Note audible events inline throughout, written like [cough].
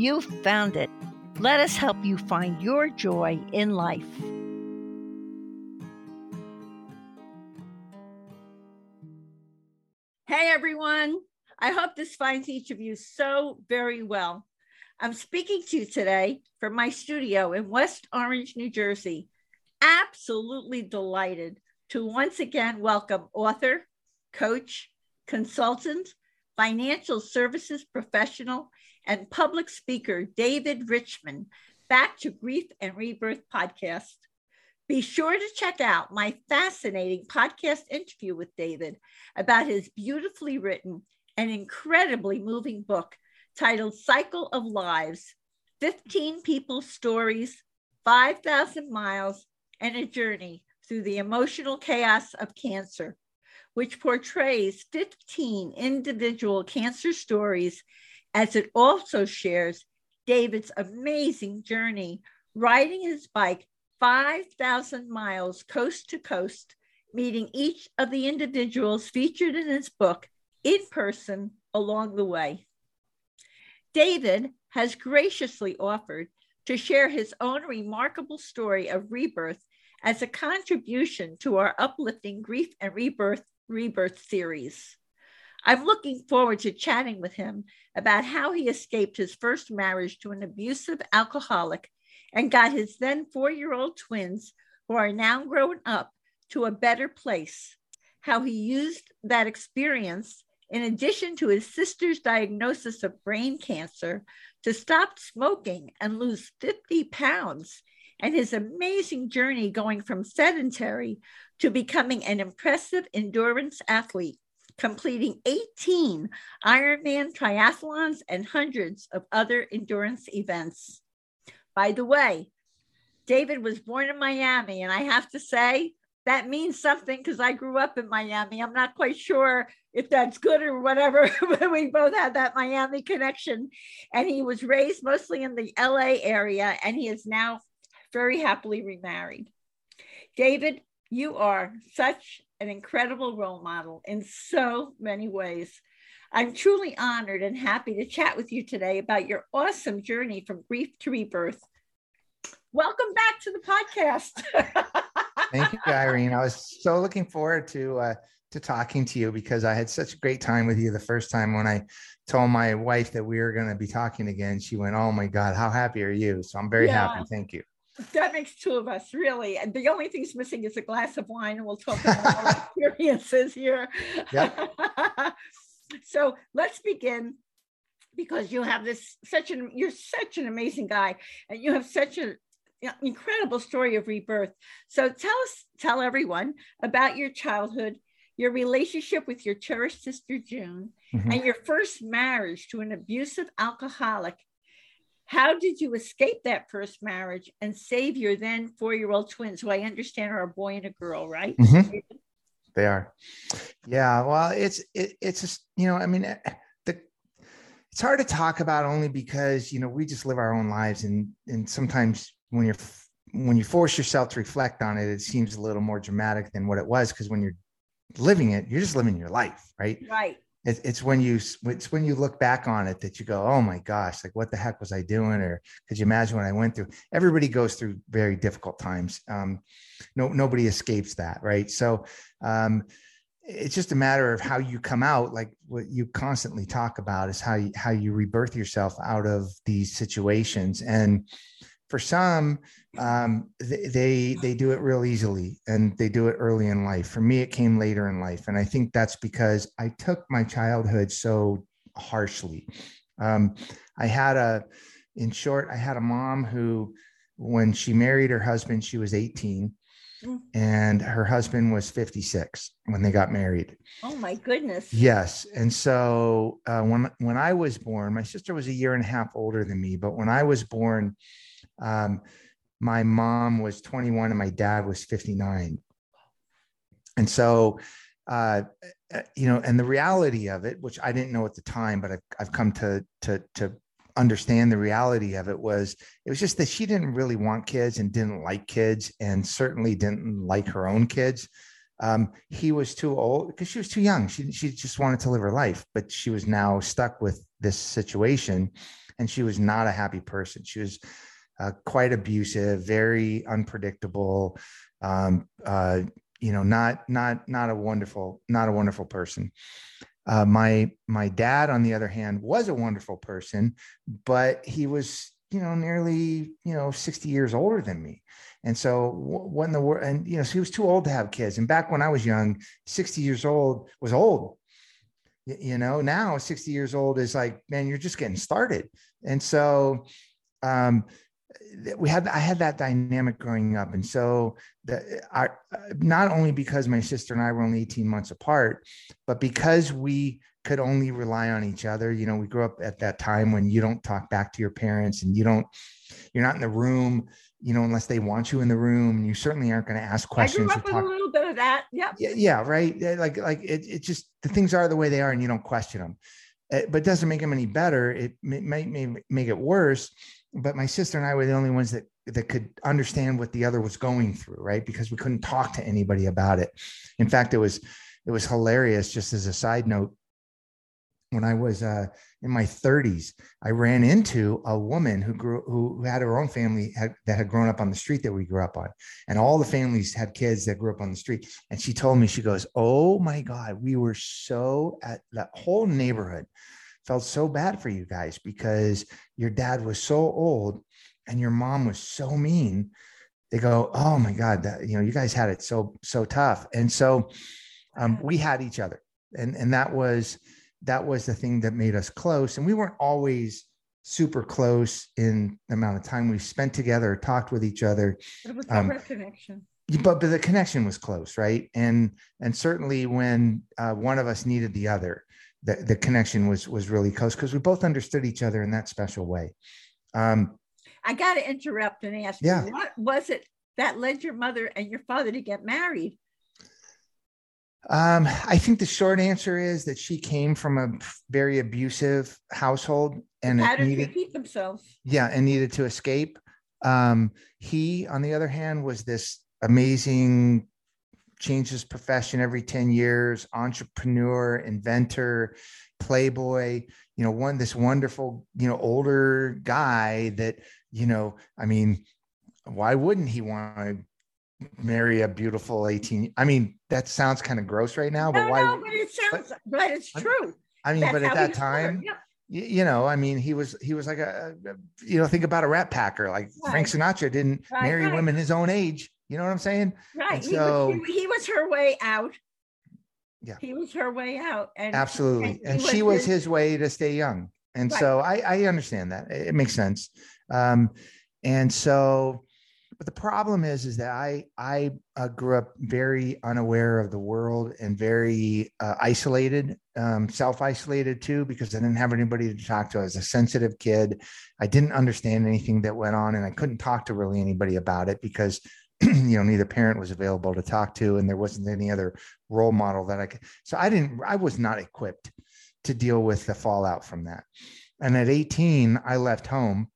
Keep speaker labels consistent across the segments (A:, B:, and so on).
A: you've found it. Let us help you find your joy in life. Hey everyone, I hope this finds each of you so very well. I'm speaking to you today from my studio in West Orange, New Jersey. Absolutely delighted to once again welcome author, coach, consultant, financial services professional, and public speaker David Richman back to Grief and Rebirth podcast. Be sure to check out my fascinating podcast interview with David about his beautifully written and incredibly moving book titled Cycle of Lives 15 People's Stories, 5,000 Miles, and a Journey Through the Emotional Chaos of Cancer which portrays 15 individual cancer stories as it also shares David's amazing journey riding his bike 5,000 miles coast to coast, meeting each of the individuals featured in his book in person along the way. David has graciously offered to share his own remarkable story of rebirth as a contribution to our uplifting grief and rebirth Rebirth series. I'm looking forward to chatting with him about how he escaped his first marriage to an abusive alcoholic and got his then four year old twins, who are now grown up, to a better place. How he used that experience, in addition to his sister's diagnosis of brain cancer, to stop smoking and lose 50 pounds, and his amazing journey going from sedentary to becoming an impressive endurance athlete, completing 18 Ironman triathlons and hundreds of other endurance events. By the way, David was born in Miami, and I have to say, that means something because I grew up in Miami. I'm not quite sure if that's good or whatever, [laughs] but we both had that Miami connection. And he was raised mostly in the LA area, and he is now very happily remarried. David you are such an incredible role model in so many ways. I'm truly honored and happy to chat with you today about your awesome journey from grief to rebirth. Welcome back to the podcast. [laughs]
B: Thank you, Irene. I was so looking forward to uh, to talking to you because I had such a great time with you the first time when I told my wife that we were going to be talking again. She went, "Oh my God, how happy are you?" So I'm very yeah. happy. Thank you
A: that makes two of us really and the only thing's missing is a glass of wine and we'll talk about our [laughs] experiences here yep. [laughs] so let's begin because you have this such an you're such an amazing guy and you have such an incredible story of rebirth so tell us tell everyone about your childhood your relationship with your cherished sister june mm-hmm. and your first marriage to an abusive alcoholic how did you escape that first marriage and save your then four year old twins, who I understand are a boy and a girl, right?
B: Mm-hmm. They are. Yeah. Well, it's, it, it's just, you know, I mean, eh, the, it's hard to talk about only because, you know, we just live our own lives. And, and sometimes when you're, when you force yourself to reflect on it, it seems a little more dramatic than what it was. Cause when you're living it, you're just living your life. Right.
A: Right
B: it's, when you it's when you look back on it that you go oh my gosh like what the heck was i doing? Or could you imagine what i went through. Everybody goes through very difficult times. Um, no nobody escapes that right? So um, it's just a matter of how you come out like what you constantly talk about is how you how you rebirth yourself out of these situations. And for some um, they they do it real easily and they do it early in life for me it came later in life and i think that's because i took my childhood so harshly um, i had a in short i had a mom who when she married her husband she was 18
A: Mm.
B: and her husband was 56 when they got married.
A: Oh my goodness.
B: Yes, and so uh, when when I was born, my sister was a year and a half older than me. But when I was born, um, my mom was 21 and my dad was 59. And so, uh, uh, you know, and the reality of it, which I didn't know at the time, but I've, I've come to to to understand the reality of it was it was just that she didn't really want kids and didn't like kids and certainly didn't like her own kids. Um, he was too old because she was too young. She, she just wanted to live her life but she was now stuck with this situation and she was not a happy person. She was uh, quite abusive very unpredictable um, uh, you know not not not a wonderful not a wonderful person. Uh, my my dad, on the other hand, was a wonderful person, but he was you know nearly you know 60 years older than me. And so when the world and you know so he was too old to have kids. And back when i was young 60 years old was old. You know now 60 years old is like man you're just getting started. And so um we had I had that dynamic growing up, and so the, I not only because my sister and I were only eighteen months apart, but because we could only rely on each other. You know, we grew up at that time when you don't talk back to your parents, and you don't, you're not in the room. You know, unless they want you in the room, and you certainly aren't going to ask questions.
A: I grew up with a little bit of that. Yep.
B: Yeah, yeah, right. Like, like it, it just the things are the way they are, and you don't question them. It, eh, but it doesn't make them any better. It may, may, may make it worse but my sister and I were the only ones that that could understand what the other was going through, right? Because we couldn't talk to anybody about it. In fact, it was it was hilarious. Just as a side note, when I was uh, in my 30s, I ran into a woman who grew who had her own family had, that had grown up on the street that we grew up on, and all the families had kids that grew up on the street. And she told me, she goes, "Oh my God, we were so at that whole neighborhood." felt so bad for you guys because your dad was so old and your mom was so mean they go oh my god that you know you guys had it so so tough. And so um, we had each other. And and that was that was the thing that made us close. And we weren't always super close in the amount of time we spent together talked with each other.
A: But it was um, a connection.
B: but, but the connection was close right? And and certainly when uh, one of us needed the other the, the connection was was really close because we both understood each other in that special way. Um,
A: I got to interrupt and ask yeah. you, what was it that led your mother and your father to get married?
B: Um, I think the short answer is that she came from a very abusive household and
A: how did to keep themselves.
B: Yeah, and needed to escape. Um, he, on the other hand, was this amazing changed his profession every 10 years, entrepreneur, inventor, playboy, you know, one this wonderful, you know, older guy that, you know, I mean, why wouldn't he want to marry a beautiful 18? I mean, that sounds kind of gross right now, but
A: no,
B: why?
A: No, but it sounds, but, but it's true.
B: I mean, That's but at that time, you know, I mean, he was he was like a, you know, think about a rat packer. Like right. Frank Sinatra didn't right, marry right. women his own age. You know what I'm saying?
A: Right. so he was, he, he was her way out.
B: Yeah.
A: He was her way out. And
B: absolutely. And, and she was his, his, way to stay young. And right. so I, I understand that. It makes sense. Um, and so, but the problem is, is that I, I uh, grew up very unaware of the world and very uh, isolated, um, self-isolated too, because I didn't have anybody to talk to. I was a sensitive kid. I didn't understand anything that went on and I couldn't talk to really anybody about it because [clears throat] you know neither parent was available to talk to and there wasn't any other role model that i could so i didn't i was not equipped to deal with the fallout from that. And at 18 i left home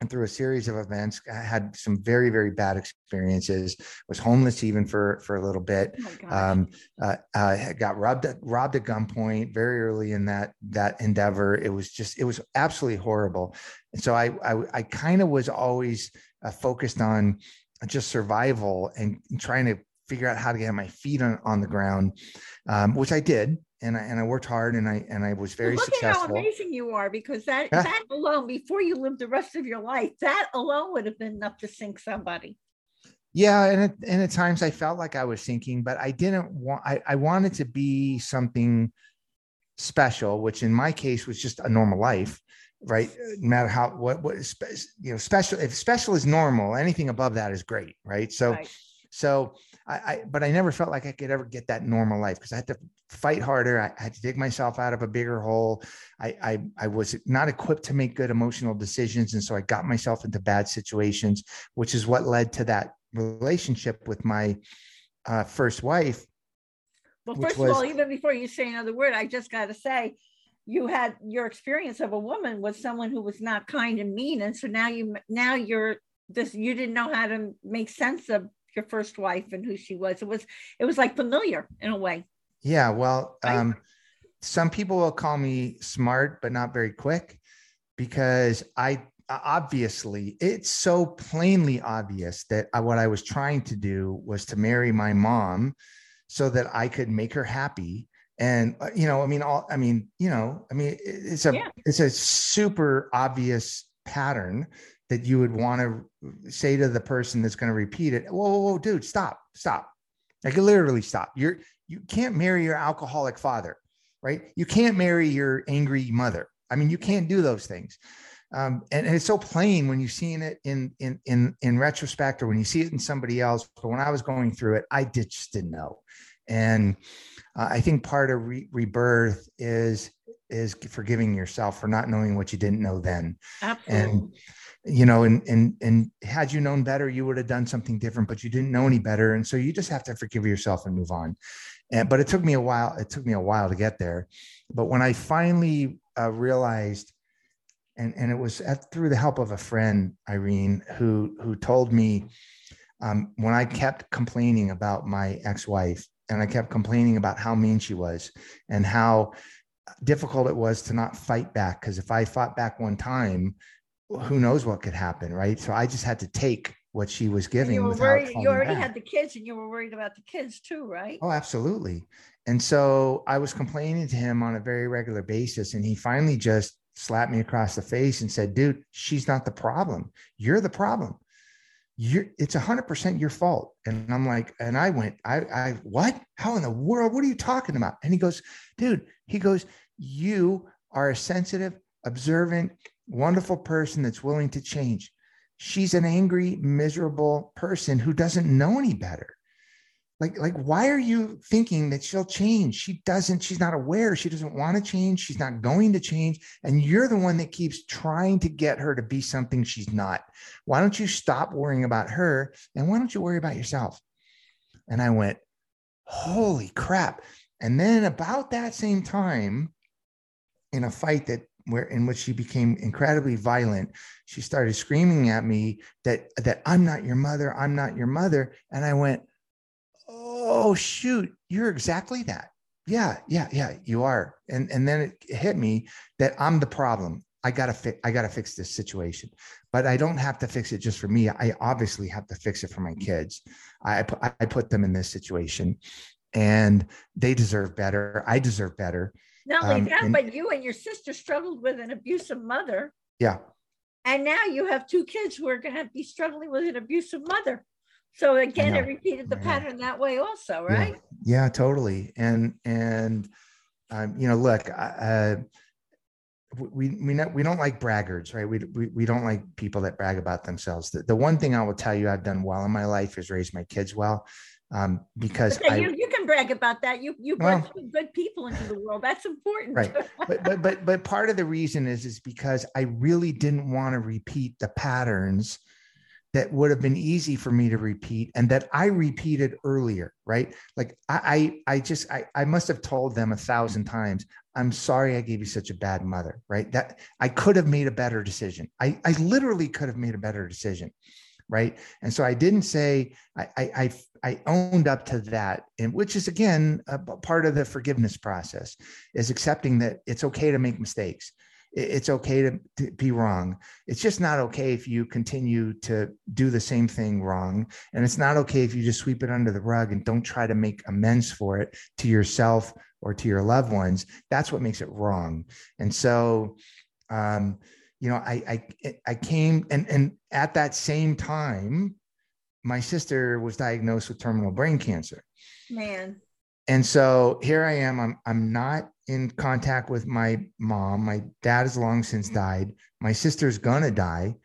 B: and through a series of events i had some very very bad experiences was homeless even for for a little bit. Oh um, uh, uh, got robbed robbed at gunpoint very early in that that endeavor. It was just it was absolutely horrible. And so i i, I kind of was always uh, focused on just survival and trying to figure out how to get my feet on, on the ground, um, which I did. And I, and I worked hard and I, and I was very
A: look
B: successful.
A: At how amazing you are because that, [laughs] that alone, before you lived the rest of your life, that alone would have been enough to sink somebody.
B: Yeah. And at, and at times I felt like I was sinking, but I didn't want, I, I wanted to be something special, which in my case was just a normal life right no matter how what what you know special if special is normal anything above that is great right so right. So I, I, but I never felt like I could ever get that normal life because I had to fight harder. I, had to dig myself out of a bigger hole. I, I, I was not equipped to make good emotional decisions. And so I got myself into bad situations, which is what led to that relationship with my uh, first wife.
A: Well, first was, of all, even before you say another word, I just got to say, you had your experience of a woman was someone who was not kind and mean, and so now you now you're this you didn't know how to make sense of your first wife and who she was. It was it was like familiar in a way.
B: Yeah, well, um, some people will call me smart but not very quick because I obviously it's so plainly obvious that I, what I was trying to do was to marry my mom so that I could make her happy and uh, you know i mean all i mean you know i mean it's a yeah. it's a super obvious pattern that you would want to say to the person that's going to repeat it whoa, whoa, whoa dude stop stop. Like literally stop. You're you can't marry your alcoholic father right? You can't marry your angry mother. I mean you can't do those things. Um, and, and, it's so plain when you've seen it in in in in retrospect or when you see it in somebody else. But when i was going through it i did, just didn't know and uh, i think part of re- rebirth is is forgiving yourself for not knowing what you didn't know then Absolutely. and you know, and and and had you known better, you would have done something different, but you didn't know any better, and so you just have to forgive yourself and move on. And but it took me a while. It took me a while to get there, but when I finally uh, realized, and and it was at, through the help of a friend, Irene, who who told me um, when I kept complaining about my ex-wife, and I kept complaining about how mean she was, and how difficult it was to not fight back because if I fought back one time, who knows what could happen, right? So I just had to take what she was giving.
A: you were worried. You already back. had the kids, and you were worried about the kids too, right?
B: Oh, absolutely. And so I was complaining to him on a very regular basis, and he finally just slapped me across the face and said, "Dude, she's not the problem. You're the problem. You're it's a hundred percent your fault." And I'm like, and I went, I, I, what? How in the world? What are you talking about? And he goes, "Dude," he goes, "You are a sensitive, observant, wonderful person that's willing to change. She's an angry, miserable person who doesn't know any better. Like, like, why are you thinking that she'll change? She doesn't, she's not aware. She doesn't want to change. She's not going to change. And you're the one that keeps trying to get her to be something she's not. Why don't you stop worrying about her? And why don't you worry about yourself? And I went, holy crap. And then about that same time, in a fight that where in which she became incredibly violent she started screaming at me that that i'm not your mother i'm not your mother and i went oh shoot you're exactly that. Yeah yeah yeah you are. And and then it hit me that i'm the problem. I gotta fix i gotta fix this situation. But i don't have to fix it just for me. I obviously have to fix it for my kids. I put, i put them in this situation and they deserve better. I deserve better.
A: Not only um, that, and, but you and your sister struggled with an abusive mother.
B: Yeah.
A: And now you have two kids who are going to be struggling with an abusive mother. So again, it repeated the yeah. pattern that way also, right?
B: Yeah, yeah totally. And and um, you know, look, uh, we we not, we don't like braggarts, right? We, we we don't like people that brag about themselves. The, the one thing I will tell you I've done well in my life is raise my kids well um, because
A: I, you, you can brag about that. You you brought well, good people into the world. That's important,
B: right? but but but but part of the reason is is because I really didn't want to repeat the patterns that would have been easy for me to repeat and that I repeated earlier, right? Like I I, I just I, I must have told them a thousand times, I'm sorry I gave you such a bad mother, right? That I could have made a better decision. I, I literally could have made a better decision right and so i didn't say i i i owned up to that and which is again part of the forgiveness process is accepting that it's okay to make mistakes it's okay to, to, be wrong it's just not okay if you continue to do the same thing wrong and it's not okay if you just sweep it under the rug and don't try to make amends for it to yourself or to your loved ones that's what makes it wrong and so um, you know, I I I came and and at that same time, my sister was diagnosed with terminal brain cancer.
A: Man.
B: And so here I am. I'm I'm not in contact with my mom. My dad has long since died. My sister's gonna die.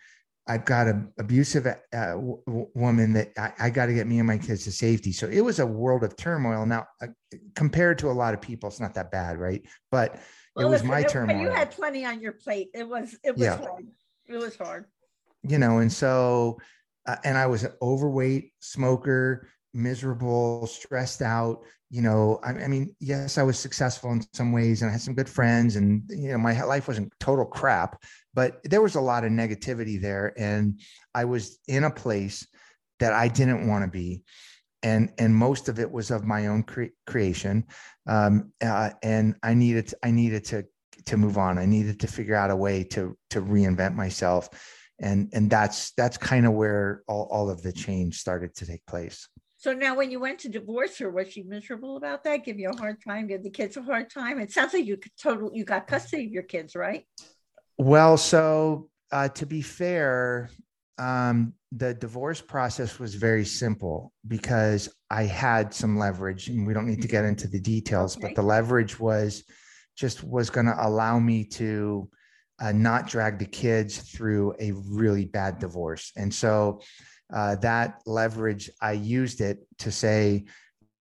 B: I've got an abusive uh, w- woman that I, I got to get me and my kids to safety. So it was a world of turmoil. Now, uh, compared to a lot of people, it's not that bad, right? But well, it was listen, my turmoil.
A: You had plenty on your plate. It was it was yeah. hard. It was hard.
B: You know, and so, uh, and I was an overweight smoker, miserable, stressed out. You know, I, I mean, yes, I was successful in some ways, and I had some good friends, and you know, my life wasn't total crap but there was a lot of negativity there and i was in a place that i didn't want to be and and most of it was of my own cre- creation um, uh, and i needed i needed to to move on i needed to figure out a way to to reinvent myself and and that's that's kind of where all, all of the change started to take place
A: so now when you went to divorce her was she miserable about that? Give you a hard time? Give the kids a hard time? It sounds like you could total you got custody of your kids right?
B: Well, so uh, to be fair, um, the divorce process was very simple because I had some leverage, and we don't need to get into the details, okay. but the leverage was just was going to allow me to uh, not drag the kids through a really bad divorce, and so uh, that leverage I used it to say,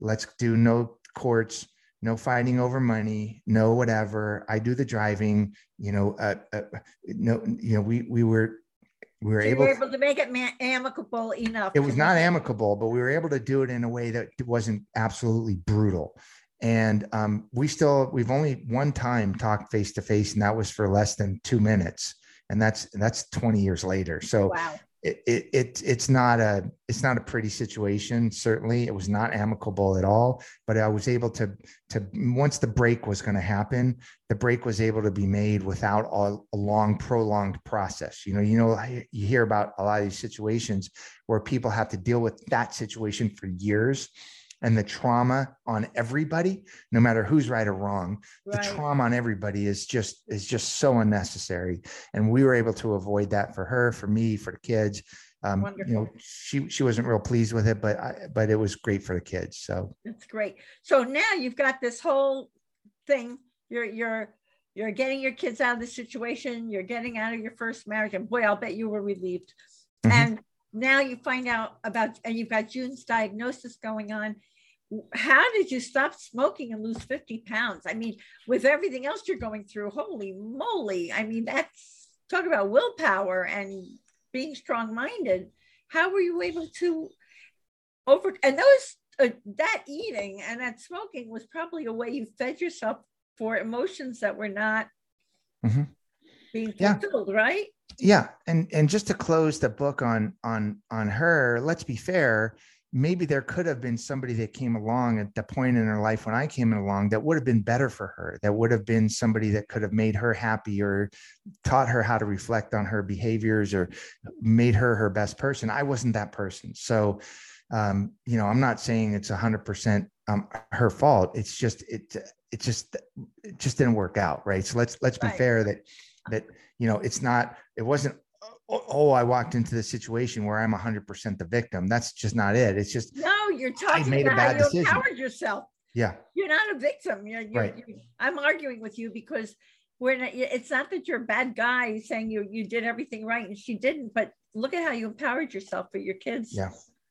B: let's do no courts no fighting over money, no whatever. I do the driving. You know, uh, uh, no, you know, we we were we were so able,
A: able, to make it amicable enough.
B: It was not amicable, but we were able to do it in a way that wasn't absolutely brutal. And um, we still we've only one time talked face to face, and that was for less than two minutes, and that's that's 20 years later. So wow it, it, it, it's not a it's not a pretty situation certainly. It was not amicable at all but i was able to to once the break was going to happen the break was able to be made without a, a, long prolonged process. You know you know you hear about a lot of these situations where people have to deal with that situation for years and the trauma on everybody no matter who's right or wrong right. the trauma on everybody is just is just so unnecessary. And we were able to avoid that for her for me for the kids. Um, you know she she wasn't real pleased with it but I, but it was great for the kids so.
A: That's great. So now you've got this whole thing. You're you're you're getting your kids out of the situation. You're getting out of your first marriage. And boy i'll bet you were relieved. Mm-hmm. and now you find out about and you've got june's diagnosis going on how did you stop smoking and lose 50 pounds? I mean, with everything else you're going through, holy moly. I mean, that's talk about willpower and being strong minded. How were you able to over and those uh, that eating and that smoking was probably a way you fed yourself for emotions that were not mm-hmm. being fulfilled, yeah. right?
B: Yeah, and and just to close the book on on on her, let's be fair maybe there could have been somebody that came along at the point in her life when I came along that would have been better for her, that would have been somebody that could have made her happy or taught her how to reflect on her behaviors or made her her best person. I wasn't that person. So, um, you know, I'm not saying it's a hundred percent um, her fault. It's just, it, it just, it just didn't work out. Right. So let's, let's be right. fair that, that, you know, it's not, it wasn't Oh, oh, I walked into the situation where I'm 100% the victim. That's just not it. It's just
A: no, you're talking made about a bad how you decision. empowered yourself.
B: Yeah,
A: you're not a victim. You're, you're, right. You're, I'm arguing with you because we're not, it's not that you're a bad guy saying you you did everything right and she didn't, but look at how you empowered yourself for your kids.
B: Yeah,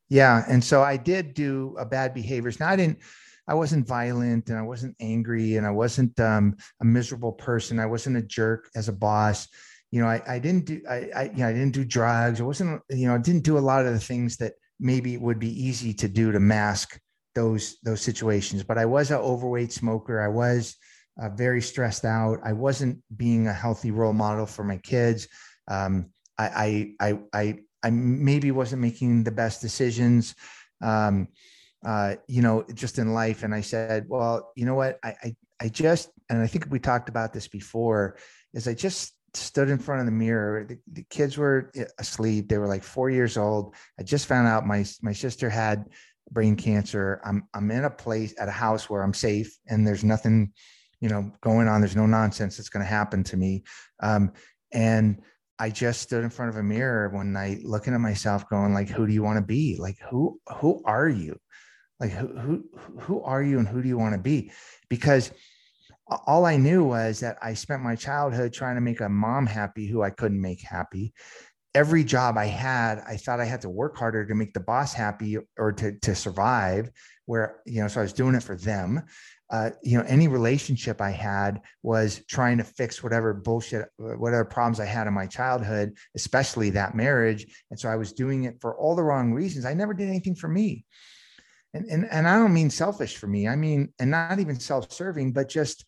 B: yeah, and so I did do a bad behaviors. Now I didn't. I wasn't violent and I wasn't angry and I wasn't um, a miserable person. I wasn't a jerk as a boss you know, I, I didn't do, I, I, you know, I didn't do drugs. I wasn't, you know, I didn't do a lot of the things that maybe it would be easy to do to mask those, those situations. But I was an overweight smoker. I was uh, very stressed out. I wasn't being a healthy role model for my kids. Um, I, I, I, I, I maybe wasn't making the best decisions. Um, uh, you know, just in life. And I said, well, you know what? I, I, I just, and I think we talked about this before, is I just stood in front of the mirror. The, the, kids were asleep. They were like four years old. I just found out my my sister had brain cancer. I'm I'm in a place at a house where I'm safe and there's nothing, you know, going on. There's no nonsense that's going to happen to me. Um, and I just stood in front of a mirror one night, looking at myself, going like, "Who do you want to be? Like, who who are you? Like, who who who are you, and who do you want to be?" Because all I knew was that I spent my childhood trying to make a mom happy who I couldn't make happy. every job I had, I thought I had to work harder to make the boss happy or to, to survive. Where, you know, so I was doing it for them. Uh, you know, any relationship I had was trying to fix whatever bullshit, whatever problems I had in my childhood, especially that marriage. And so I was doing it for all the wrong reasons. I never did anything for me. And, and, and I don't mean selfish for me. I mean, and not even self-serving, but just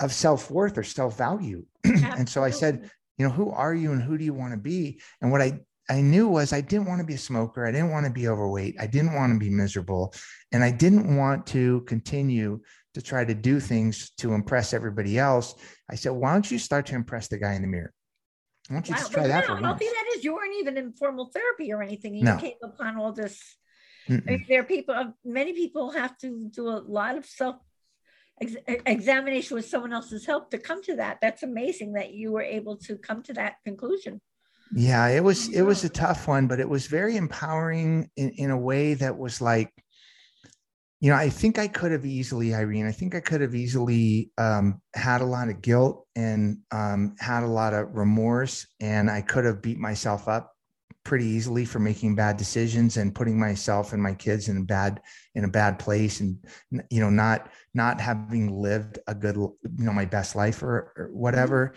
B: of self-worth or self-value. [clears throat] and so I said, you know who are you and who do you want to be and what i i knew was i didn't want to be a smoker i didn't want to be overweight i didn't want to be miserable and i didn't want to continue to try to do things to impress everybody else i said why don't you start to impress the guy in the mirror why don't you wow, just try that for
A: I don't healthy that is you weren't even in formal therapy or anything you no. came upon all this there are people many people have to do a lot of self ex- examination with someone else's help to come to that. That's amazing that you were able to come to that conclusion.
B: Yeah, it was it was a tough one, but it was very empowering in, in a way that was like, you know, I think I could have easily, Irene, I think I could have easily um, had a lot of guilt and um, had a lot of remorse, and I could have beat myself up pretty easily for making bad decisions and putting myself and my kids in a bad in a bad place and you know not not having lived a good you know my best life or, or whatever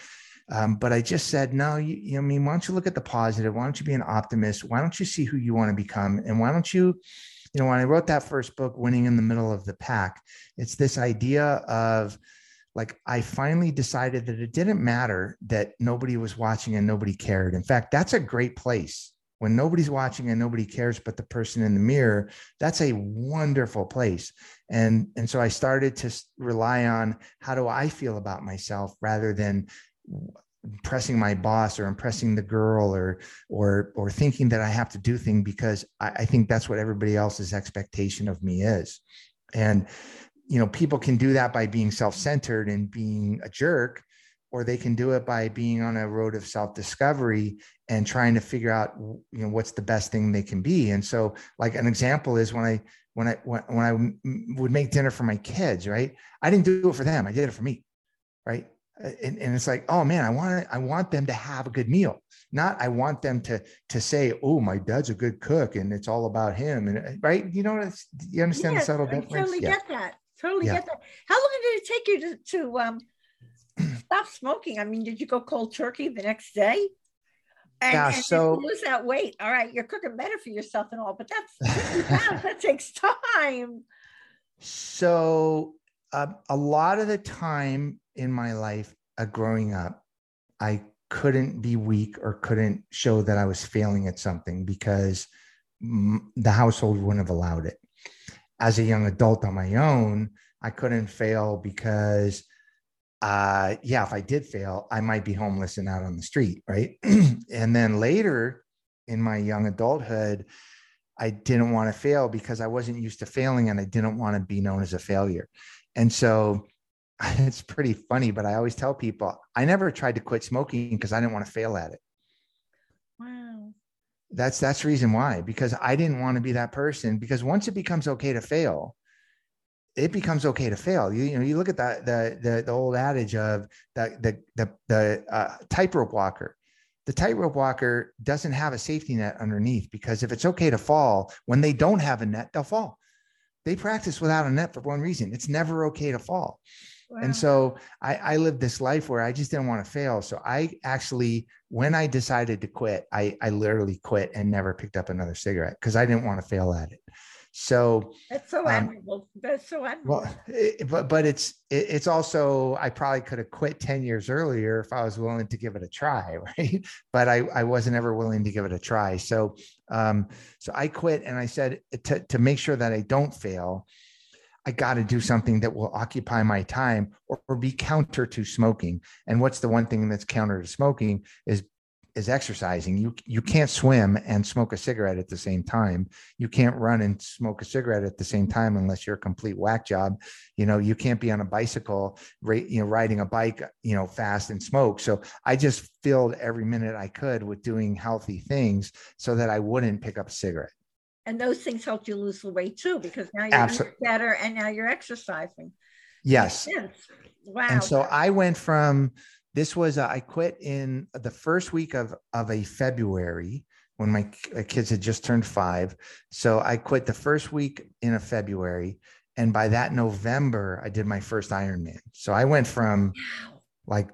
B: um, but I just said, no, you, you know, I mean, why don't you look at the positive? Why don't you be an optimist? Why don't you see who you want to become? And why don't you, you know, when I wrote that first book, Winning in the Middle of the Pack, it's this idea of like I finally decided that it didn't matter that nobody was watching and nobody cared. In fact, that's a great place when nobody's watching and nobody cares but the person in the mirror that's a wonderful place. And and so i started to rely on how do i feel about myself rather than impressing my boss or impressing the girl or or or thinking that i have to do things because I, I think that's what everybody else's expectation of me is. And you know people can do that by being self-centered and being a jerk or they can do it by being on a road of self-discovery and trying to figure out you know what's the best thing they can be. And so like an example is when i when i when, when i would make dinner for my kids right? I didn't do it for them i did it for me right? And, and it's like oh man i want i want them to have a good meal. Not i want them to to say oh my dad's a good cook and it's all about him and right? You know you understand yes, the subtle difference?
A: I totally yeah. get that totally yeah. get that. How long did it take you to, to um stop smoking. I mean, did you go cold turkey the next day? And, yeah, and so lose that weight. All right, you're cooking better for yourself and all, but that's [laughs] that takes time.
B: So, uh, a lot of the time in my life, uh, growing up, I couldn't be weak or couldn't show that I was failing at something because m- the household wouldn't have allowed it. As a young adult on my own, I couldn't fail because uh, yeah, if I did fail, I might be homeless and out on the street, right? [clears throat] and then later in my young adulthood, I didn't want to fail because I wasn't used to failing and I didn't want to be known as a failure. And so [laughs] it's pretty funny, but I always tell people I never tried to quit smoking because I didn't want to fail at it.
A: Wow.
B: That's that's the reason why because I didn't want to be that person because once it becomes okay to fail, it becomes okay to fail. You, you know, you look at that the the the, old adage of the the the, the uh, tightrope walker. The tightrope walker doesn't have a safety net underneath because if it's okay to fall, when they don't have a net, they'll fall. They practice without a net for one reason: it's never okay to fall. Wow. And so I, I lived this life where I just didn't want to fail. So I actually, when I decided to quit, I, I literally quit and never picked up another cigarette because I didn't want to fail at it. So
A: that's so um, admirable. That's so admirable.
B: Well, it, but but it's it, it's also I probably could have quit ten years earlier if I was willing to give it a try, [laughs] right? But I I wasn't ever willing to give it a try. So um so I quit and I said to to make sure that I don't fail. I got to do something that will occupy my time or, or, be counter to smoking. And what's the one thing that's counter to smoking is is exercising. You you can't swim and smoke a cigarette at the same time. You can't run and smoke a cigarette at the same time unless you're a complete whack job. You know, you can't be on a bicycle, you know, riding a bike, you know, fast and smoke. So I just filled every minute I could with doing healthy things so that I wouldn't pick up a cigarette.
A: And those things helped you lose the weight too, because now you're Absolutely. better and now you're exercising.
B: Yes. Wow. And so I went from this was uh, I quit in the first week of of a February when my uh, kids had just turned five. So I quit the first week in a February, and by that November, I did my first Ironman. So I went from like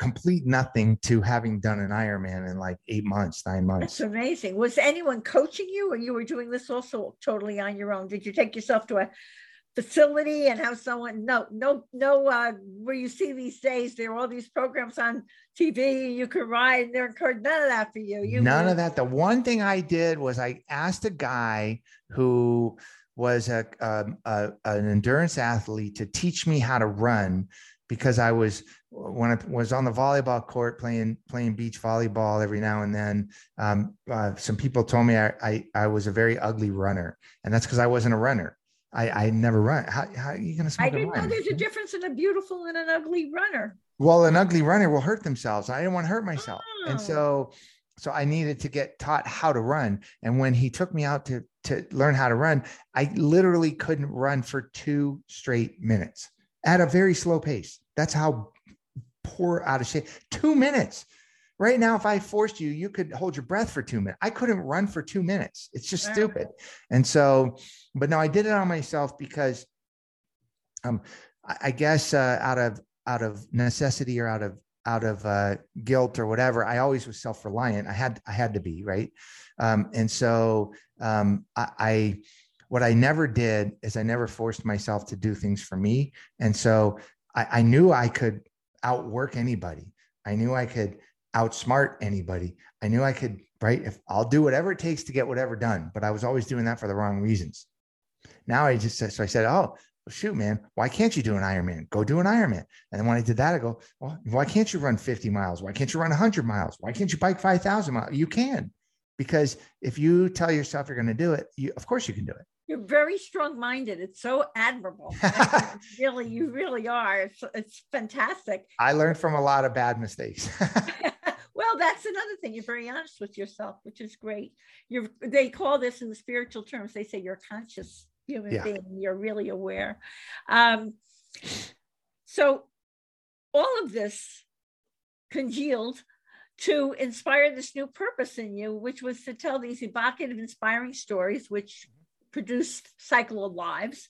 B: complete nothing to having done an Ironman in like eight months, nine months.
A: That's amazing. Was anyone coaching you, or you were doing this also totally on your own? Did you take yourself to a facility and have someone no no no uh where you see these days there are all these programs on tv you can ride and they're encouraged none of that for you you
B: none were- of that the one thing i did was i asked a guy who was a, a, a, an endurance athlete to teach me how to run because I was when I was on the volleyball court playing playing beach volleyball every now and then. Um, uh, some people told me I, I, I was a very ugly runner, and that's because I wasn't a runner. I I never run. How, how are you going to?
A: I didn't know there's a difference in a beautiful and an ugly runner.
B: Well, an ugly runner will hurt themselves. I didn't want to hurt myself, oh. and so so I needed to get taught how to run. And when he took me out to to learn how to run, I literally couldn't run for two straight minutes at a very slow pace. That's how poor out of shape. Two minutes. Right now, if I forced you, you could hold your breath for two minutes. I couldn't run for two minutes. It's just stupid. And so, but no, I did it on myself because um, I guess uh, out of out of necessity or out of out of uh, guilt or whatever, I always was self reliant. I had I had to be right, um, and so um, I, I what I never did is I never forced myself to do things for me. And so I, I knew I could outwork anybody. I knew I could outsmart anybody. I knew I could, right? If I'll do whatever it takes to get whatever done, but I was always doing that for the wrong reasons. Now I just said, so I said, oh, well, shoot, man, why can't you do an Ironman? Go do an Ironman. And then when I did that, I go, well, why can't you run 50 miles? Why can't you run 100 miles? Why can't you bike 5,000 miles? You can, because if you tell yourself you're going to do it, you, of course you can do it.
A: You're very strong minded. It's so admirable. [laughs] really, you really are. It's, it's fantastic.
B: I learned from a lot of bad mistakes. [laughs]
A: that's another thing. You're very honest with yourself, which is great. You're they call this in the spiritual terms, they say you're a conscious human yeah. being. You're really aware. Um, so all of this congealed to inspire this new purpose in you, which was to tell these evocative, inspiring stories, which produced cycle of lives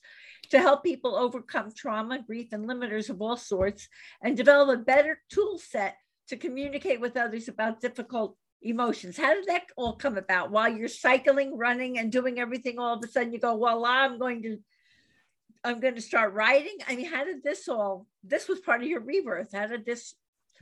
A: to help people overcome trauma, grief, and limiters of all sorts, and develop a better tool set to communicate with others about difficult emotions. How did that all come about? While you're cycling, running, and doing everything, all of a sudden you go, "Well, I'm going to, I'm going to start writing." I mean, how did this all? This was part of your rebirth. How did this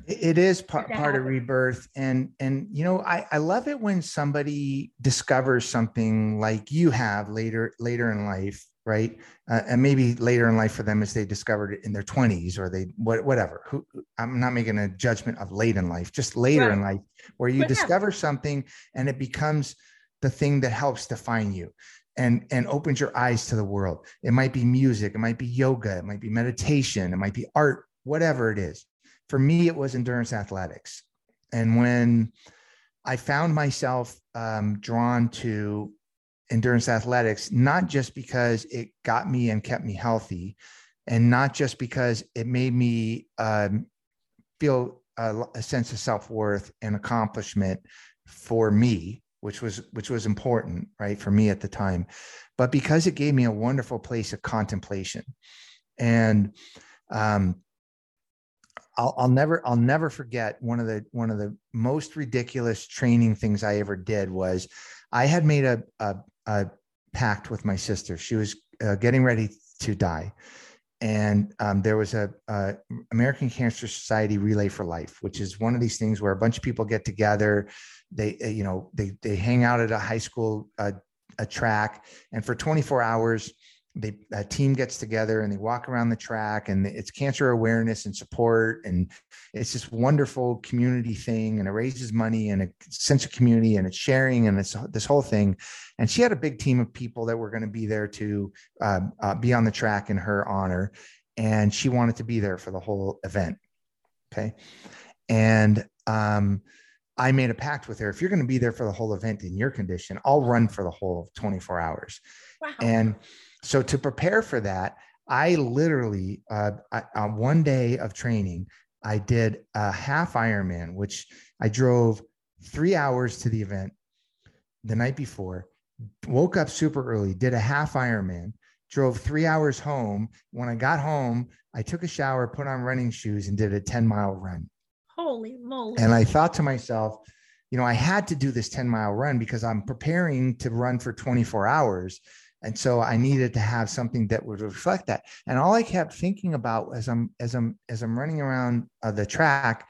B: it is part, part of rebirth and and you know I, I love it when somebody discovers something like you have later later in life right uh, and maybe later in life for them as they discovered it in their 20s or they what, whatever Who, i'm not making a judgment of late in life just later right. in life where you but discover yeah. something and it becomes the thing that helps define you and and opens your eyes to the world it might be music it might be yoga it might be meditation it might be art whatever it is for me, it was endurance athletics. And when I found myself um, drawn to endurance athletics, not just because it got me and kept me healthy, and not just because it made me um, feel a, a sense of self worth and accomplishment for me, which was which was important, right, for me at the time, but because it gave me a wonderful place of contemplation, and um, I'll, I'll never I'll never forget one of the one of the most ridiculous training things I ever did was I had made a a, a pact with my sister. She was uh, getting ready to die, and um, there was a, a, American Cancer Society Relay for Life, which is one of these things where a bunch of people get together. They uh, you know they they hang out at a high school uh, a track, and for 24 hours they a team gets together and they walk around the track and it's cancer awareness and support and it's this wonderful community thing and it raises money and a sense of community and it's sharing and it's this whole thing and she had a big team of people that were going to be there to uh, uh, be on the track in her honor and she wanted to be there for the whole event okay and um, I made a pact with her. If you're going to be there for the whole event in your condition, I'll run for the whole 24 hours. Wow. And so to prepare for that, I literally uh, I, on one day of training, I did a half Ironman, which I drove three hours to the event the night before, woke up super early, did a half Ironman, drove three hours home. When I got home, I took a shower, put on running shoes, and did a 10 mile run.
A: Holy moly.
B: And I thought to myself, you know, I had to do this 10 mile run because I'm preparing to run for 24 hours. And so I needed to have something that would reflect that. And all I kept thinking about as I'm as I'm as I'm running around uh, the track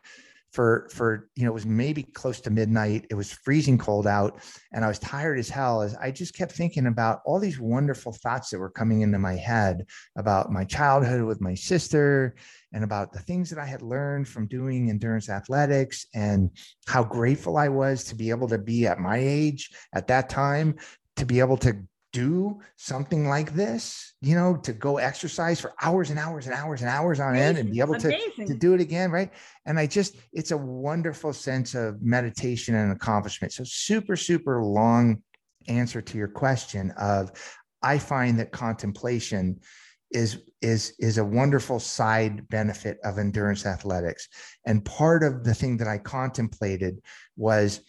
B: for for you know it was maybe close to midnight it was freezing cold out and i was tired as hell as i just kept thinking about all these wonderful thoughts that were coming into my head about my childhood with my sister and about the things that i had learned from doing endurance athletics and how grateful i was to be able to be at my age at that time to be able to do something like this, you know, to go exercise for hours and hours and hours and hours on Amazing. end and be able to, to do it again. Right. And I just, it's a wonderful sense of meditation and accomplishment. So, super, super long answer to your question of I find that contemplation is is is a wonderful side benefit of endurance athletics and part of the thing that i contemplated was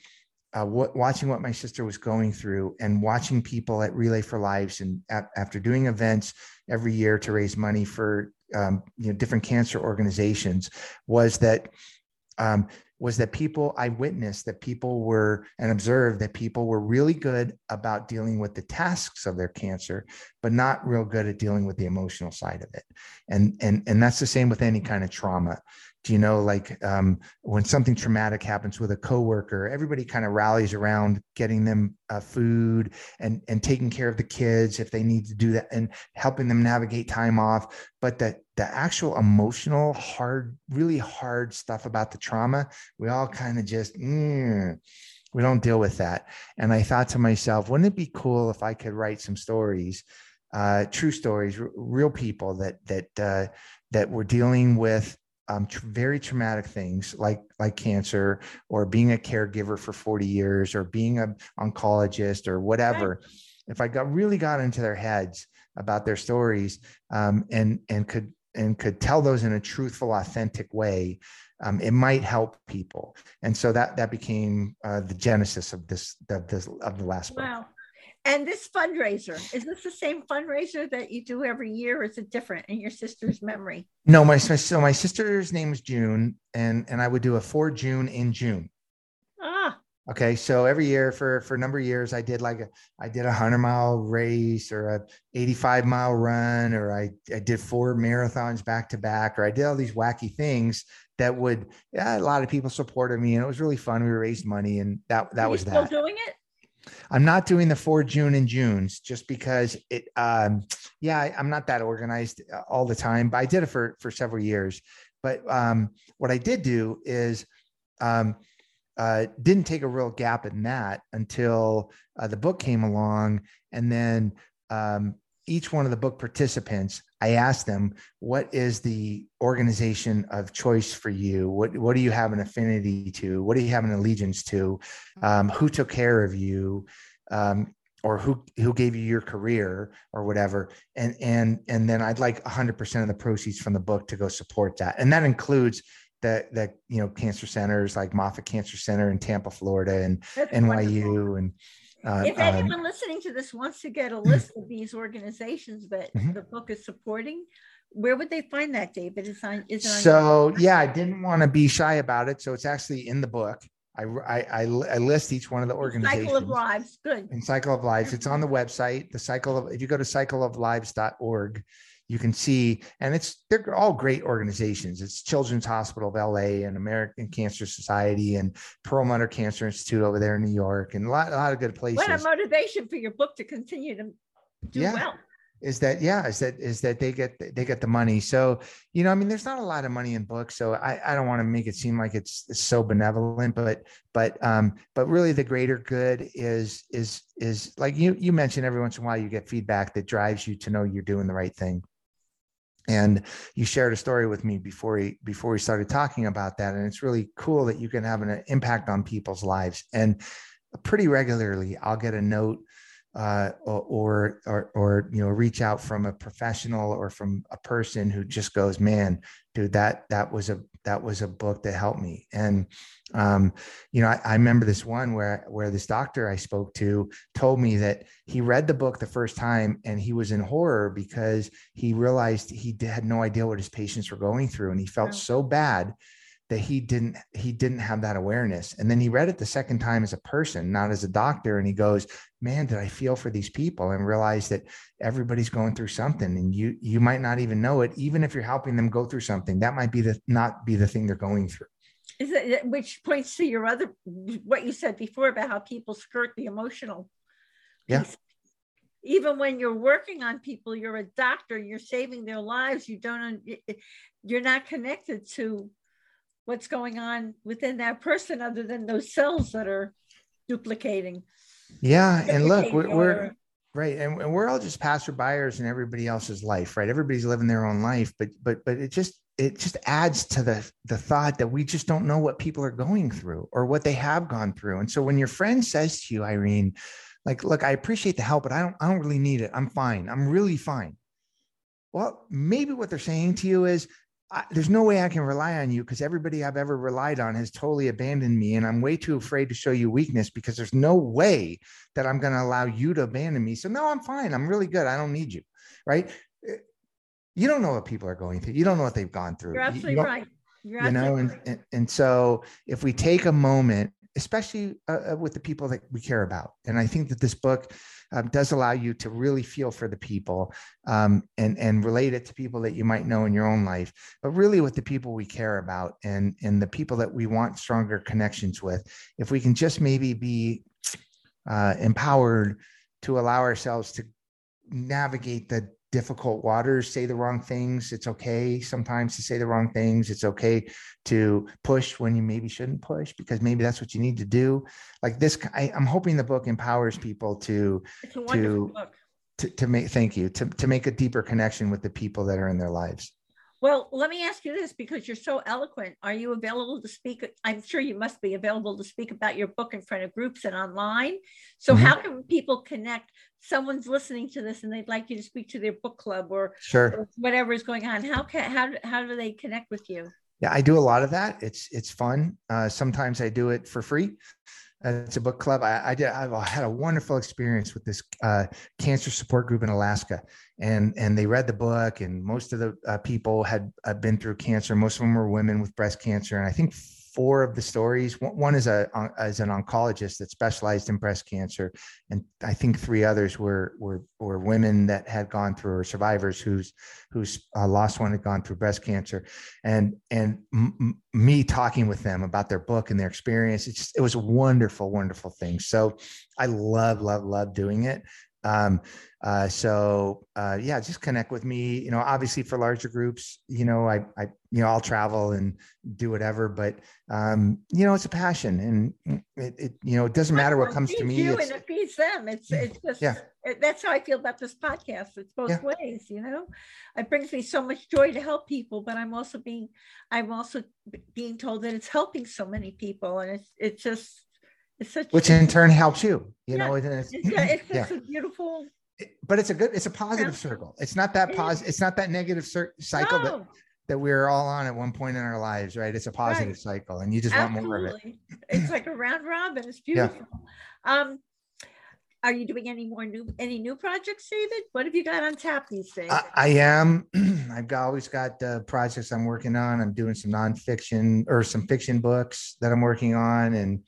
B: uh, watching what my sister was going through and watching people at Relay for Lives and a- after doing events every year to raise money for um, you know different cancer organizations was that um, was that people I witnessed that people were and observed that people were really good about dealing with the tasks of their cancer, but not real good at dealing with the emotional side of it. And and and that's the same with any kind of trauma do you know like um, when something traumatic happens with a coworker everybody kind of rallies around getting them uh, food and and taking care of the kids if they need to do that and helping them navigate time off. But the the actual emotional hard really hard stuff about the trauma we all kind of just mm, we don't deal with that. And i thought to myself wouldn't it be cool if i could write some stories uh, true stories r- real people that that uh, that were dealing with um, tr- very traumatic things like like cancer or being a caregiver for 40 years or being an oncologist or whatever. Right. if i got really got into their heads about their stories um, and and could and could tell those in a truthful authentic way um, it might help people. And so that that became uh, the genesis of this of this of the last book.
A: Wow and this fundraiser, is this the same fundraiser that you do every year, or is it different in your sister's memory?
B: No, my so my sister's name is June, and and I would do a for June in June.
A: Ah.
B: Okay, so every year for for a number of years, I did like a I did a hundred mile race or a eighty five mile run, or I I did four marathons back to back, or I did all these wacky things that would yeah, a lot of people supported me, and it was really fun. We raised money, and that that
A: Are
B: was
A: still
B: that.
A: Still doing it.
B: I'm not doing the four June and Junes just because it. Um, yeah, I, am not that organized uh, all the time, but I did it for for several years. But um, what I did do is um, uh, didn't take a real gap in that until uh, the book came along, and then um, each one of the book participants, I asked them, what is the organization of choice for you? What, what do you have an affinity to? What do you have an allegiance to? Um, who took care of you? Um, or who who gave you your career or whatever and and and then i'd like 100% of the proceeds from the book to go support that and that includes the the you know cancer centers like moffitt cancer center in tampa florida and That's nyu wonderful. and
A: uh, if um, anyone um, listening to this wants to get a list of these organizations that mm-hmm. the book is supporting, where would they find that, David? Is on, is
B: on so yeah, I didn't want to be shy about it, so it's actually in the book. I, I, I, list each one of the organizations.
A: Cycle of Lives, good.
B: And Cycle of Lives, it's on the website. The Cycle of if you go to cycleoflives.org, you can see, and it's they're all great organizations. It's Children's Hospital of LA and American Cancer Society and Perlmutter Cancer Institute over there in New York, and a lot, a lot of good places.
A: What a motivation for your book to continue to do
B: yeah.
A: well
B: is that yeah is that is that they get they get the money so you know i mean there's not a lot of money in books so i, I don't want to make it seem like it's, it's so benevolent but but um but really the greater good is is is like you you mentioned every once in a while you get feedback that drives you to know you're doing the right thing and you shared a story with me before we before we started talking about that. And it's really cool that you can have an impact on people's lives. And pretty regularly i'll get a note uh, or, or or you know reach out from a professional or from a person who just goes man dude, that that was a that was a book that helped me. And um, you know, I, I, remember this one where where this doctor I spoke to told me that he read the book the first time and he was in horror because he realized he had no idea what his patients were going through, and he felt so bad that he didn't he didn't have that awareness. And then he read it the second time as a person not as a doctor. And he goes man did i feel for these people? And realize that everybody's going through something and you you might not even know it. Even if you're helping them go through something that might be the not be the thing they're going through.
A: Is it, which points to your other what you said before about how people skirt the emotional
B: yeah.
A: even when you're working on people you're a doctor you're saving their lives. You don't you're not connected to what's going on within that person other than those cells that are duplicating.
B: Yeah. And look, we're, we're right. And, and we're all just passer buyers in everybody else's life, right? Everybody's living their own life, but, but, but it just, it just adds to the the thought that we just don't know what people are going through or what they have gone through. And so when your friend says to you, Irene, like, look, I appreciate the help, but I don't, I don't really need it. I'm fine. I'm really fine. Well, maybe what they're saying to you is, I, there's no way I can rely on you because everybody I've ever relied on has totally abandoned me. And I'm way too afraid to show you weakness because there's no way that I'm going to allow you to abandon me. So, no, I'm fine. I'm really good. I don't need you. Right. Eh, you don't know what people are going through. You don't know what they've gone through.
A: You're absolutely
B: you
A: right.
B: You're you know, and, and, and so if we take a moment, especially uh, uh, with the people that we care about, and I think that this book um, does allow you to really feel for the people um, and and relate it to people that you might know in your own life, but really with the people we care about and and the people that we want stronger connections with. If we can just maybe be uh, empowered to allow ourselves to navigate the difficult waters, say the wrong things. It's okay sometimes to say the wrong things. It's okay to push when you maybe shouldn't push because maybe that's what you need to do. Like this, I, am hoping the book empowers people to to, to to make thank you to to make a deeper connection with the people that are in their lives.
A: Well, let me ask you this because you're so eloquent. Are you available to speak? I'm sure you must be available to speak about your book in front of groups and online. So, mm-hmm. how can people connect? Someone's listening to this and they'd like you to speak to their book club or,
B: sure.
A: or whatever is going on. How can how how do they connect with you?
B: Yeah, I do a lot of that. It's it's fun. Uh, sometimes I do it for free. It's a book club. I, I did. I've had a wonderful experience with this uh, cancer support group in Alaska, and and they read the book, and most of the uh, people had uh, been through cancer. Most of them were women with breast cancer, and I think four of the stories. One is a as an oncologist that specialized in breast cancer, and I think three others were were were women that had gone through or survivors whose whose uh, lost one had gone through breast cancer, and and m- me talking with them about their book and their experience. It just it was a wonderful, wonderful thing. So I love, love, love doing it. Um, uh, so uh, yeah, just connect with me. You know, obviously for larger groups, you know, I, I, you know, I'll travel and do whatever, but um, you know, it's a passion, and it, it you know, it doesn't matter what comes to me.
A: You and it feeds them. It's, it's just,
B: yeah.
A: That's how I feel about this podcast. It's both yeah. ways, you know. It brings me so much joy to help people, but I'm also being, I'm also being told that it's helping so many people, and it's, it's just it's such
B: which in turn helps you you yeah, know
A: it's, [clears throat] it's, it's yeah. a beautiful
B: but it's a good it's a positive circle. It's not that positive it's not that negative cir- cycle no. that that we're all on at one point in our lives right? It's a positive right. cycle and you just Absolutely. want more of it.
A: It's like a round robin. It's beautiful. Yeah. um are you doing any more new any new projects david? What have you got on tap these days?
B: I, I am. [clears throat] I've got, always got uh, projects i'm working on. I'm doing some nonfiction or some fiction books that i'm working on and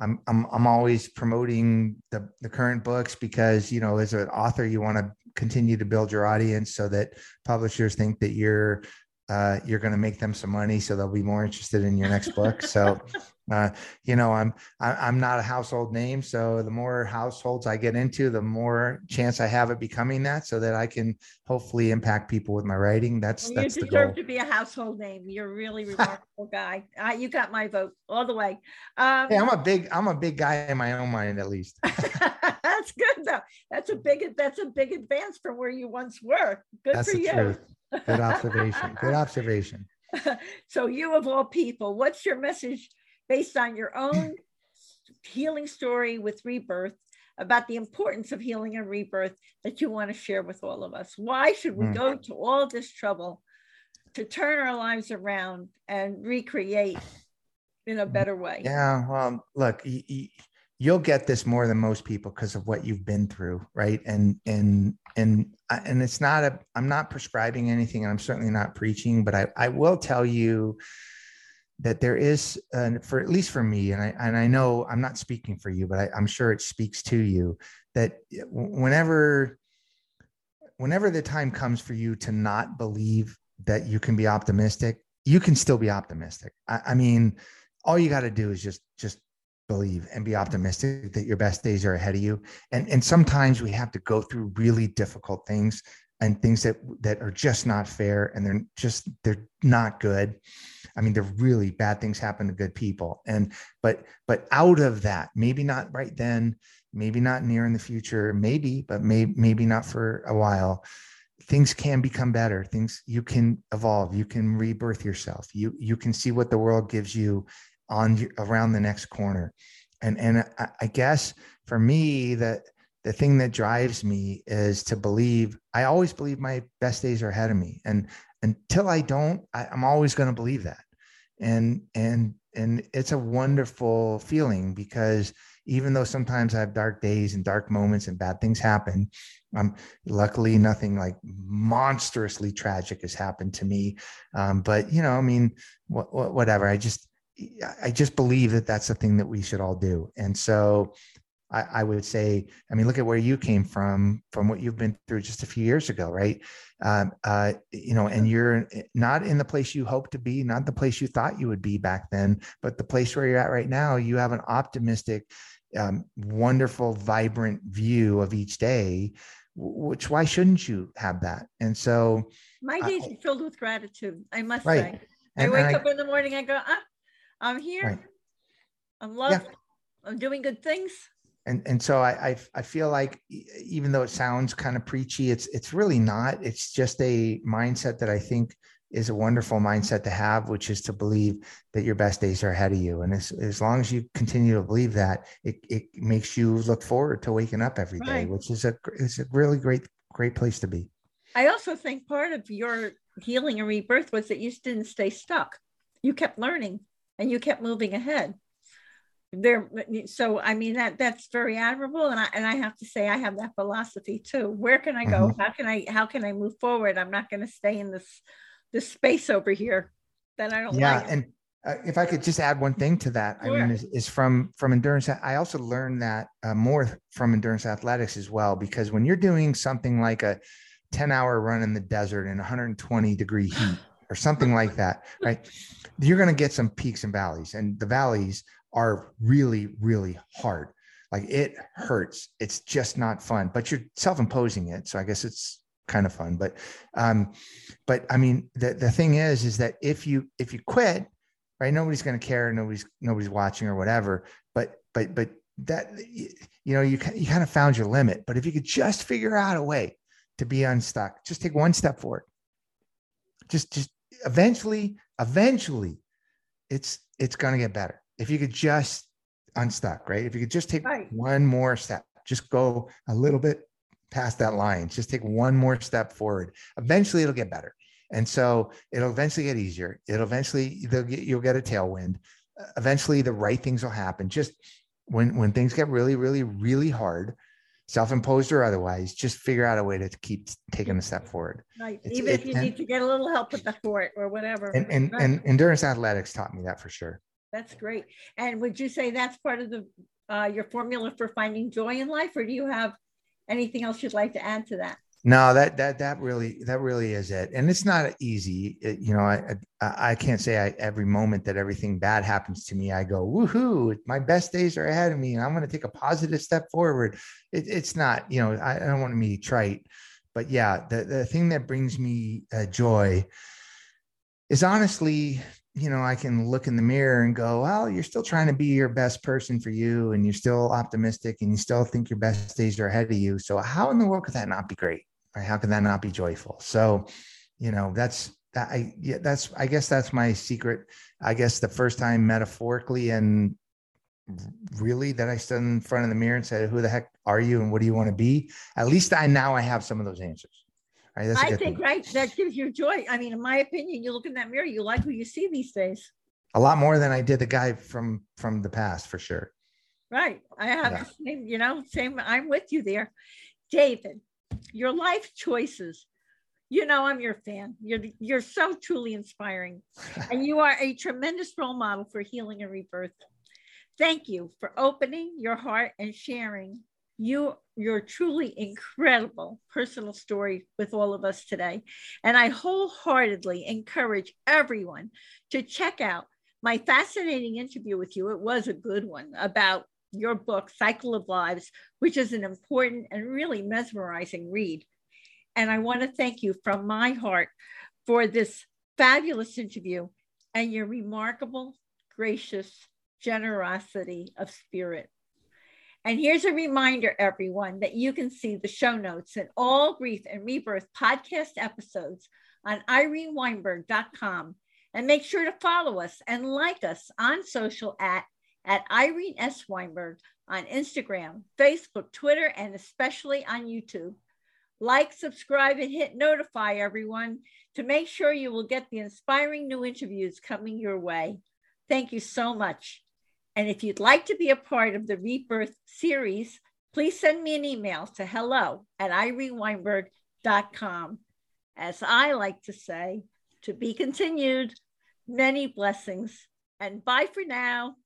B: I'm I'm I'm always promoting the the current books because you know as an author you want to continue to build your audience so that publishers think that you're uh, you're going to make them some money so they'll be more interested in your next book. So [laughs] uh, you know i'm i'm not a household name so the more households i get into the more chance i have of becoming that so that i can hopefully impact people with my writing. That's
A: well,
B: that's
A: you deserve to be a household name. You're a really [laughs] remarkable guy. Uh, you got my vote all the way.
B: Um, hey, i'm a big i'm a big guy in my own mind at least. [laughs]
A: That's good though. That's a big that's a big advance from where you once were. Good
B: that's
A: for you.
B: truth. good [laughs] observation. Good observation.
A: So you of all people what's your message based on your own healing story with rebirth about the importance of healing and rebirth that you want to share with all of us. Why should we mm. go to all this trouble to turn our lives around and recreate in a better way.
B: Yeah. Well, look, y- y- you'll get this more than most people because of what you've been through, right? And and and and it's not a. I'm not prescribing anything, and I'm certainly not preaching, but I I will tell you that there is, for at least for me, and I and I know I'm not speaking for you, but I, I'm sure it speaks to you that whenever whenever the time comes for you to not believe that you can be optimistic, you can still be optimistic. I, I mean, all you got to do is just just believe and be optimistic that your best days are ahead of you. And and sometimes we have to go through really difficult things and things that that are just not fair and they're just they're not good i mean they're really bad things happen to good people. And but but out of that maybe not right then maybe not near in the future maybe but may, maybe not for a while things can become better. Things you can evolve. You can rebirth yourself. You you can see what the world gives you on around the next corner. And and I, I guess for me that the thing that drives me is to believe i always believe my best days are ahead of me. And until i don't I, i'm always going to believe that. And and and it's a wonderful feeling because even though sometimes i have dark days and dark moments and bad things happen um luckily nothing like monstrously tragic has happened to me. Um but you know i mean wh- wh- whatever. I just I just believe that that's the thing that we should all do. And so I, I, would say, I mean, look at where you came from, from what you've been through just a few years ago, right? Um, uh, you know, and you're not in the place you hope to be, not the place you thought you would be back then, but the place where you're at right now. You have an optimistic, um, wonderful, vibrant view of each day. Which why shouldn't you have that? And so,
A: my days are filled with gratitude. I must right. say, I wake and up I, in the morning. I go, ah, I'm here. Right. I'm loved. Yeah. I'm doing good things
B: and and so I, I, I feel like even though it sounds kind of preachy, it's it's really not. It's just a mindset that I think is a wonderful mindset to have, which is to believe that your best days are ahead of you. And as, as long as you continue to believe that, it, it makes you look forward to waking up every day, right. which is a is a really great great place to be.
A: I also think part of your healing and rebirth was that you didn't stay stuck. You kept learning and you kept moving ahead there so i mean that that's very admirable and i and i have to say i have that philosophy too where can i go mm-hmm. how can i how can i move forward i'm not going to stay in this this space over here that i don't
B: yeah
A: like.
B: and uh, if i could just add one thing to that sure. i mean is, is, from from endurance i also learned that uh, more from endurance athletics as well because when you're doing something like a 10 hour run in the desert in 120 degree heat [sighs] or something like that right you're going to get some peaks and valleys and the valleys are really, really hard. Like it hurts. It's just not fun, but you're self-imposing it. So I guess it's kind of fun. But um, but I mean, the, the thing is, is that if you if you quit, right, nobody's gonna care, nobody's nobody's watching or whatever. But but but that you know, you you kind of found your limit. But if you could just figure out a way to be unstuck, just take one step forward. Just just eventually, eventually, it's it's gonna get better if you could just unstuck, right? If you could just take right. one more step, just go a little bit past that line, just take one more step forward. Eventually, it'll get better. And so it'll eventually get easier. It'll eventually get, you'll get a tailwind. Eventually, the right things will happen. Just when when things get really, really, really hard, self-imposed or otherwise, just figure out a way to keep taking a step forward.
A: Right. It's, Even if you and, need to get a little help with the fort or whatever.
B: And and, right. and endurance athletics taught me that for sure.
A: That's great. And would you say that's part of the uh, your formula for finding joy in life, or do you have anything else you'd like to add to that?
B: No, that that that really that really is it, and it's not easy. It, you know, I, I, I can't say I, every moment that everything bad happens to me, I go woohoo! My best days are ahead of me, and I'm going to take a positive step forward. It, it's not, you know, I, I don't want to be trite, but yeah, the the thing that brings me uh, joy is honestly you know, I can look in the mirror and go, well, you're still trying to be your best person for you and you're still optimistic and you still think your best days are ahead of you. So how in the world could that not be great? Right? How can that not be joyful? So, you know, that's that I yeah, that's I guess that's my secret. I guess the first time metaphorically and really that I stood in front of the mirror and said, Who the heck are you and what do you want to be? At least I now I have some of those answers. Right, that's
A: I think
B: thing.
A: right that gives you joy. I mean, in my opinion, you look in that mirror, you like who you see these days.
B: A lot more than I did the guy from from the past for sure.
A: Right. I have
B: Yeah.
A: the same, you know, same. I'm with you there. David, your life choices. You know, I'm your fan. You're you're so truly inspiring. [laughs] and you are a tremendous role model for healing and rebirth. Thank you for opening your heart and sharing you your truly incredible personal story with all of us today. And I wholeheartedly encourage everyone to check out my fascinating interview with you. It was a good one about your book, Cycle of Lives, which is an important and really mesmerizing read. And I want to thank you from my heart for this fabulous interview and your remarkable, gracious generosity of spirit. And here's a reminder, everyone, that you can see the show notes and all Grief and Rebirth podcast episodes on ireneweinberg.com. And make sure to follow us and like us on social at, at Irene S. Weinberg on Instagram, Facebook, Twitter, and especially on YouTube. Like, subscribe, and hit notify everyone to make sure you will get the inspiring new interviews coming your way. Thank you so much. And if you'd like to be a part of the Rebirth series, please send me an email to hello at ireneweinberg.com. As I like to say, to be continued, many blessings, and bye for now.